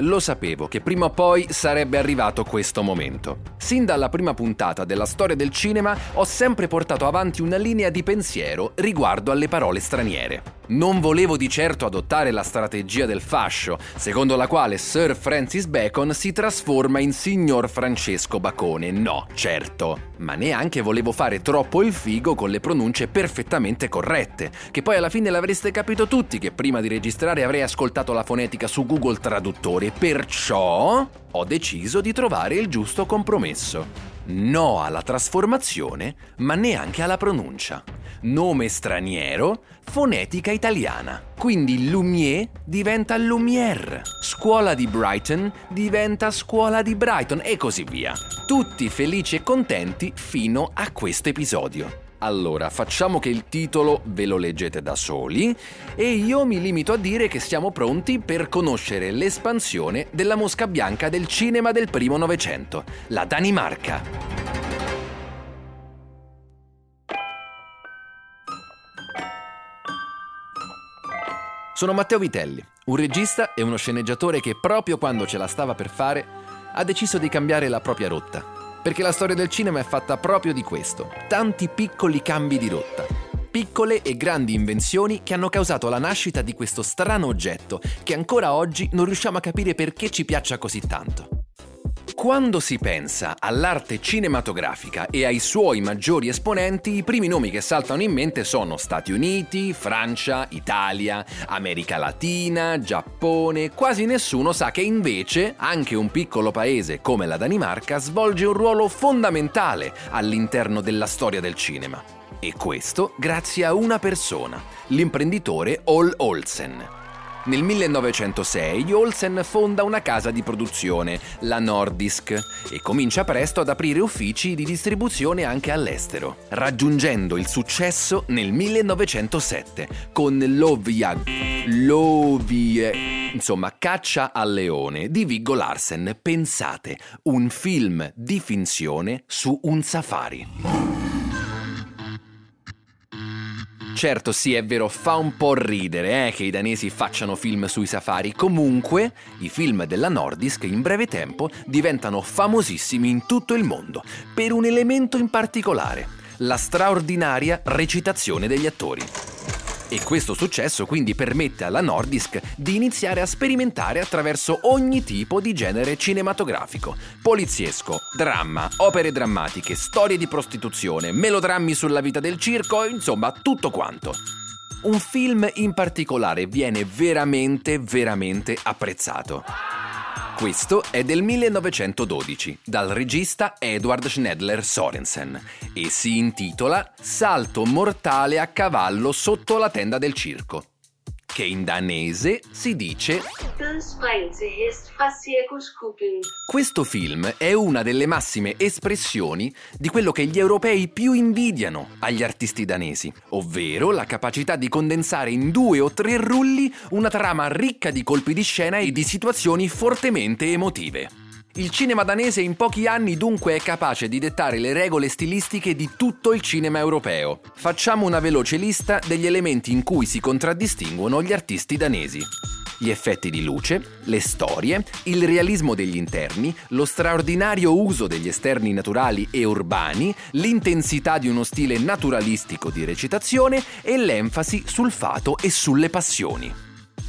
Lo sapevo che prima o poi sarebbe arrivato questo momento. Sin dalla prima puntata della storia del cinema ho sempre portato avanti una linea di pensiero riguardo alle parole straniere. Non volevo di certo adottare la strategia del fascio, secondo la quale Sir Francis Bacon si trasforma in signor Francesco Bacone. No, certo. Ma neanche volevo fare troppo il figo con le pronunce perfettamente corrette, che poi alla fine l'avreste capito tutti che prima di registrare avrei ascoltato la fonetica su Google Traduttore, perciò ho deciso di trovare il giusto compromesso. No alla trasformazione, ma neanche alla pronuncia nome straniero, fonetica italiana. Quindi Lumière diventa Lumière, scuola di Brighton diventa scuola di Brighton e così via. Tutti felici e contenti fino a questo episodio. Allora, facciamo che il titolo ve lo leggete da soli e io mi limito a dire che siamo pronti per conoscere l'espansione della mosca bianca del cinema del primo Novecento, la Danimarca. Sono Matteo Vitelli, un regista e uno sceneggiatore che proprio quando ce la stava per fare ha deciso di cambiare la propria rotta. Perché la storia del cinema è fatta proprio di questo, tanti piccoli cambi di rotta. Piccole e grandi invenzioni che hanno causato la nascita di questo strano oggetto che ancora oggi non riusciamo a capire perché ci piaccia così tanto. Quando si pensa all'arte cinematografica e ai suoi maggiori esponenti, i primi nomi che saltano in mente sono Stati Uniti, Francia, Italia, America Latina, Giappone. Quasi nessuno sa che invece anche un piccolo paese come la Danimarca svolge un ruolo fondamentale all'interno della storia del cinema. E questo grazie a una persona, l'imprenditore Ol Olsen. Nel 1906 Olsen fonda una casa di produzione, la Nordisk, e comincia presto ad aprire uffici di distribuzione anche all'estero, raggiungendo il successo nel 1907 con Lovia... Lovie... insomma, Caccia al leone di Viggo Larsen. Pensate, un film di finzione su un safari. Certo, sì, è vero, fa un po' ridere eh, che i danesi facciano film sui safari. Comunque, i film della Nordisk in breve tempo diventano famosissimi in tutto il mondo per un elemento in particolare, la straordinaria recitazione degli attori. E questo successo quindi permette alla Nordisk di iniziare a sperimentare attraverso ogni tipo di genere cinematografico. Poliziesco, dramma, opere drammatiche, storie di prostituzione, melodrammi sulla vita del circo, insomma tutto quanto. Un film in particolare viene veramente, veramente apprezzato. Questo è del 1912, dal regista Edward Schnedler Sorensen e si intitola Salto mortale a cavallo sotto la tenda del circo che in danese si dice Questo film è una delle massime espressioni di quello che gli europei più invidiano agli artisti danesi, ovvero la capacità di condensare in due o tre rulli una trama ricca di colpi di scena e di situazioni fortemente emotive. Il cinema danese in pochi anni dunque è capace di dettare le regole stilistiche di tutto il cinema europeo. Facciamo una veloce lista degli elementi in cui si contraddistinguono gli artisti danesi gli effetti di luce, le storie, il realismo degli interni, lo straordinario uso degli esterni naturali e urbani, l'intensità di uno stile naturalistico di recitazione e l'enfasi sul fato e sulle passioni.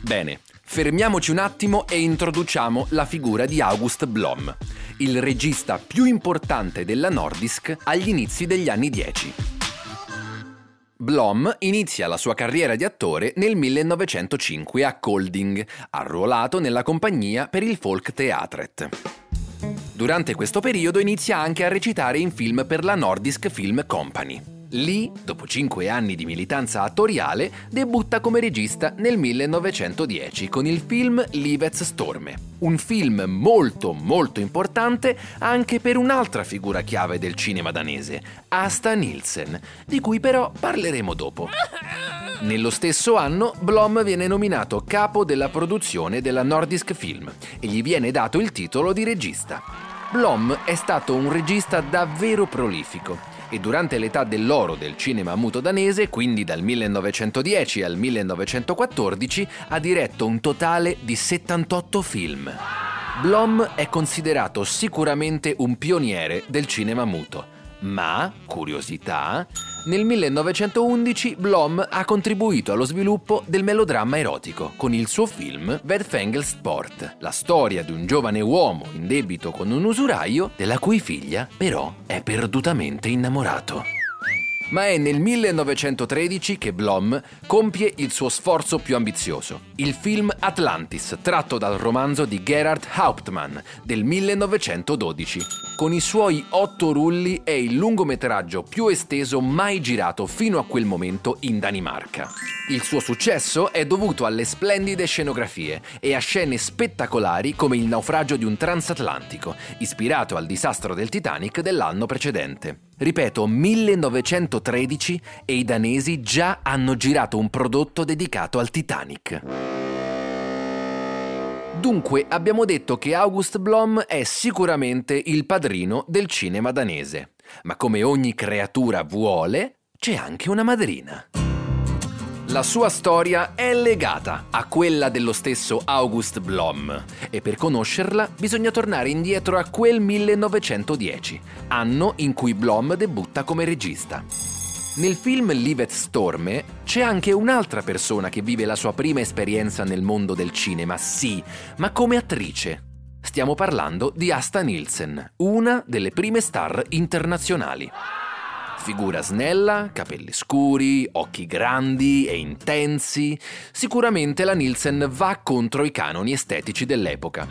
Bene, Fermiamoci un attimo e introduciamo la figura di August Blom, il regista più importante della Nordisk agli inizi degli anni 10. Blom inizia la sua carriera di attore nel 1905 a Kolding, arruolato nella compagnia per il Folk Theatret. Durante questo periodo inizia anche a recitare in film per la Nordisk Film Company. Lì, dopo cinque anni di militanza attoriale, debutta come regista nel 1910 con il film Livets Storme. Un film molto molto importante anche per un'altra figura chiave del cinema danese, Asta Nielsen, di cui però parleremo dopo. Nello stesso anno Blom viene nominato capo della produzione della Nordisk Film e gli viene dato il titolo di regista. Blom è stato un regista davvero prolifico e durante l'età dell'oro del cinema muto danese, quindi dal 1910 al 1914, ha diretto un totale di 78 film. Blom è considerato sicuramente un pioniere del cinema muto, ma, curiosità, nel 1911 Blom ha contribuito allo sviluppo del melodramma erotico con il suo film Sport, la storia di un giovane uomo in debito con un usuraio della cui figlia però è perdutamente innamorato ma è nel 1913 che Blom compie il suo sforzo più ambizioso, il film Atlantis, tratto dal romanzo di Gerhard Hauptmann del 1912. Con i suoi otto rulli è il lungometraggio più esteso mai girato fino a quel momento in Danimarca. Il suo successo è dovuto alle splendide scenografie e a scene spettacolari come il naufragio di un transatlantico, ispirato al disastro del Titanic dell'anno precedente. Ripeto, 1913 e i danesi già hanno girato un prodotto dedicato al Titanic. Dunque abbiamo detto che August Blom è sicuramente il padrino del cinema danese, ma come ogni creatura vuole, c'è anche una madrina. La sua storia è legata a quella dello stesso August Blom e per conoscerla bisogna tornare indietro a quel 1910, anno in cui Blom debutta come regista. Nel film Livet Storme c'è anche un'altra persona che vive la sua prima esperienza nel mondo del cinema, sì, ma come attrice. Stiamo parlando di Asta Nielsen, una delle prime star internazionali. Figura snella, capelli scuri, occhi grandi e intensi. Sicuramente la Nielsen va contro i canoni estetici dell'epoca.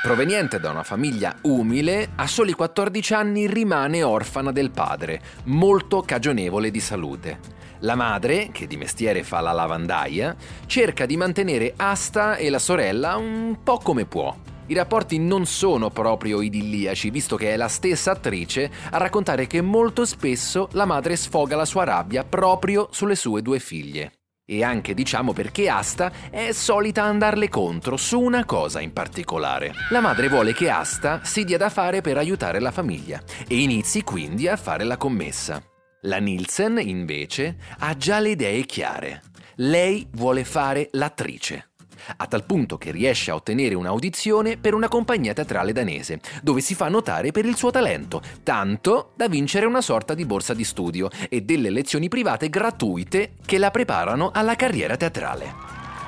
Proveniente da una famiglia umile, a soli 14 anni rimane orfana del padre, molto cagionevole di salute. La madre, che di mestiere fa la lavandaia, cerca di mantenere Asta e la sorella un po' come può. I rapporti non sono proprio idilliaci, visto che è la stessa attrice a raccontare che molto spesso la madre sfoga la sua rabbia proprio sulle sue due figlie. E anche diciamo perché Asta è solita andarle contro su una cosa in particolare. La madre vuole che Asta si dia da fare per aiutare la famiglia e inizi quindi a fare la commessa. La Nielsen, invece, ha già le idee chiare. Lei vuole fare l'attrice a tal punto che riesce a ottenere un'audizione per una compagnia teatrale danese, dove si fa notare per il suo talento, tanto da vincere una sorta di borsa di studio e delle lezioni private gratuite che la preparano alla carriera teatrale.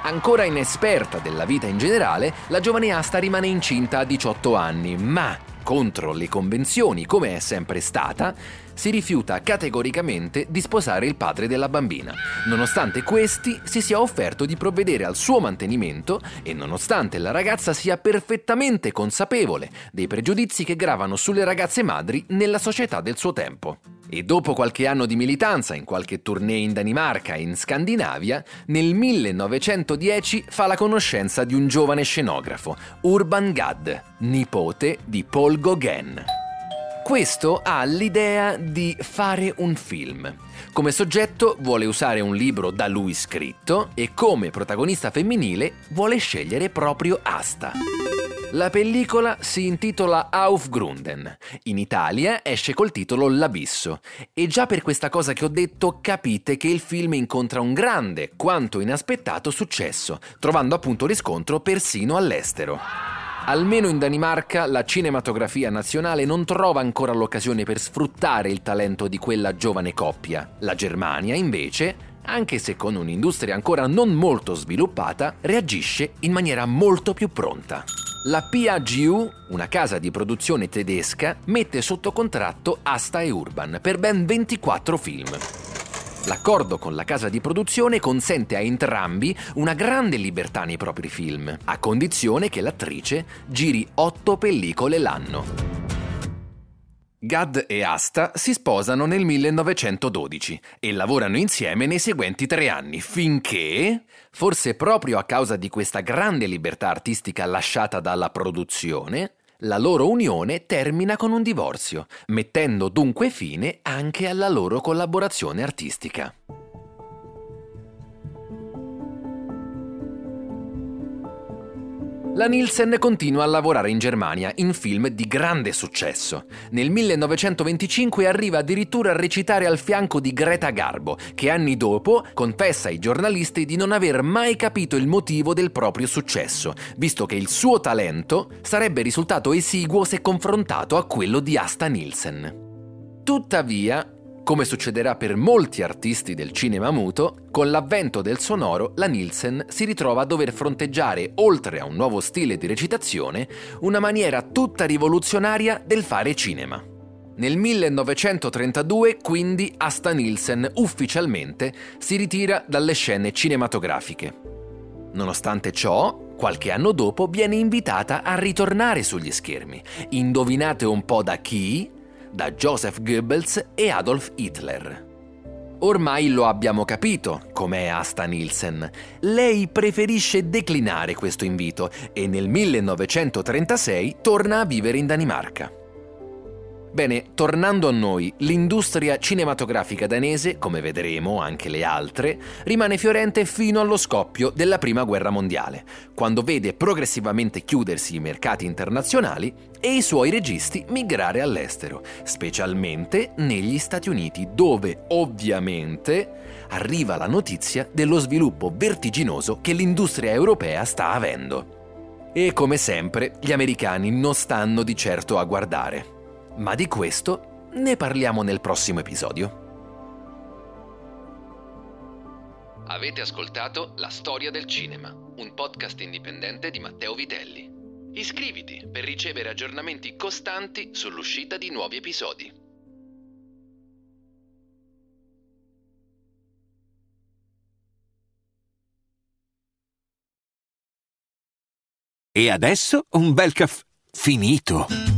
Ancora inesperta della vita in generale, la giovane Asta rimane incinta a 18 anni, ma contro le convenzioni come è sempre stata, si rifiuta categoricamente di sposare il padre della bambina, nonostante questi si sia offerto di provvedere al suo mantenimento e nonostante la ragazza sia perfettamente consapevole dei pregiudizi che gravano sulle ragazze madri nella società del suo tempo. E dopo qualche anno di militanza in qualche tournée in Danimarca e in Scandinavia, nel 1910 fa la conoscenza di un giovane scenografo, Urban Gadd, nipote di Paul Gauguin. Questo ha l'idea di fare un film. Come soggetto vuole usare un libro da lui scritto e come protagonista femminile vuole scegliere proprio Asta. La pellicola si intitola Aufgrunden. In Italia esce col titolo L'abisso. E già per questa cosa che ho detto capite che il film incontra un grande quanto inaspettato successo, trovando appunto riscontro persino all'estero. Almeno in Danimarca la cinematografia nazionale non trova ancora l'occasione per sfruttare il talento di quella giovane coppia. La Germania, invece, anche se con un'industria ancora non molto sviluppata, reagisce in maniera molto più pronta. La PAGU, una casa di produzione tedesca, mette sotto contratto Asta e Urban per ben 24 film. L'accordo con la casa di produzione consente a entrambi una grande libertà nei propri film, a condizione che l'attrice giri 8 pellicole l'anno. Gad e Asta si sposano nel 1912 e lavorano insieme nei seguenti tre anni, finché, forse proprio a causa di questa grande libertà artistica lasciata dalla produzione, la loro unione termina con un divorzio, mettendo dunque fine anche alla loro collaborazione artistica. La Nielsen continua a lavorare in Germania in film di grande successo. Nel 1925 arriva addirittura a recitare al fianco di Greta Garbo, che anni dopo confessa ai giornalisti di non aver mai capito il motivo del proprio successo, visto che il suo talento sarebbe risultato esiguo se confrontato a quello di Asta Nielsen. Tuttavia, come succederà per molti artisti del cinema muto, con l'avvento del sonoro la Nielsen si ritrova a dover fronteggiare, oltre a un nuovo stile di recitazione, una maniera tutta rivoluzionaria del fare cinema. Nel 1932 quindi Asta Nielsen ufficialmente si ritira dalle scene cinematografiche. Nonostante ciò, qualche anno dopo viene invitata a ritornare sugli schermi. Indovinate un po' da chi? Da Joseph Goebbels e Adolf Hitler. Ormai lo abbiamo capito com'è Asta Nielsen. Lei preferisce declinare questo invito e nel 1936 torna a vivere in Danimarca. Bene, tornando a noi, l'industria cinematografica danese, come vedremo anche le altre, rimane fiorente fino allo scoppio della Prima Guerra Mondiale, quando vede progressivamente chiudersi i mercati internazionali e i suoi registi migrare all'estero, specialmente negli Stati Uniti, dove ovviamente arriva la notizia dello sviluppo vertiginoso che l'industria europea sta avendo. E come sempre, gli americani non stanno di certo a guardare. Ma di questo ne parliamo nel prossimo episodio. Avete ascoltato La storia del cinema, un podcast indipendente di Matteo Vitelli. Iscriviti per ricevere aggiornamenti costanti sull'uscita di nuovi episodi. E adesso un bel caffè finito.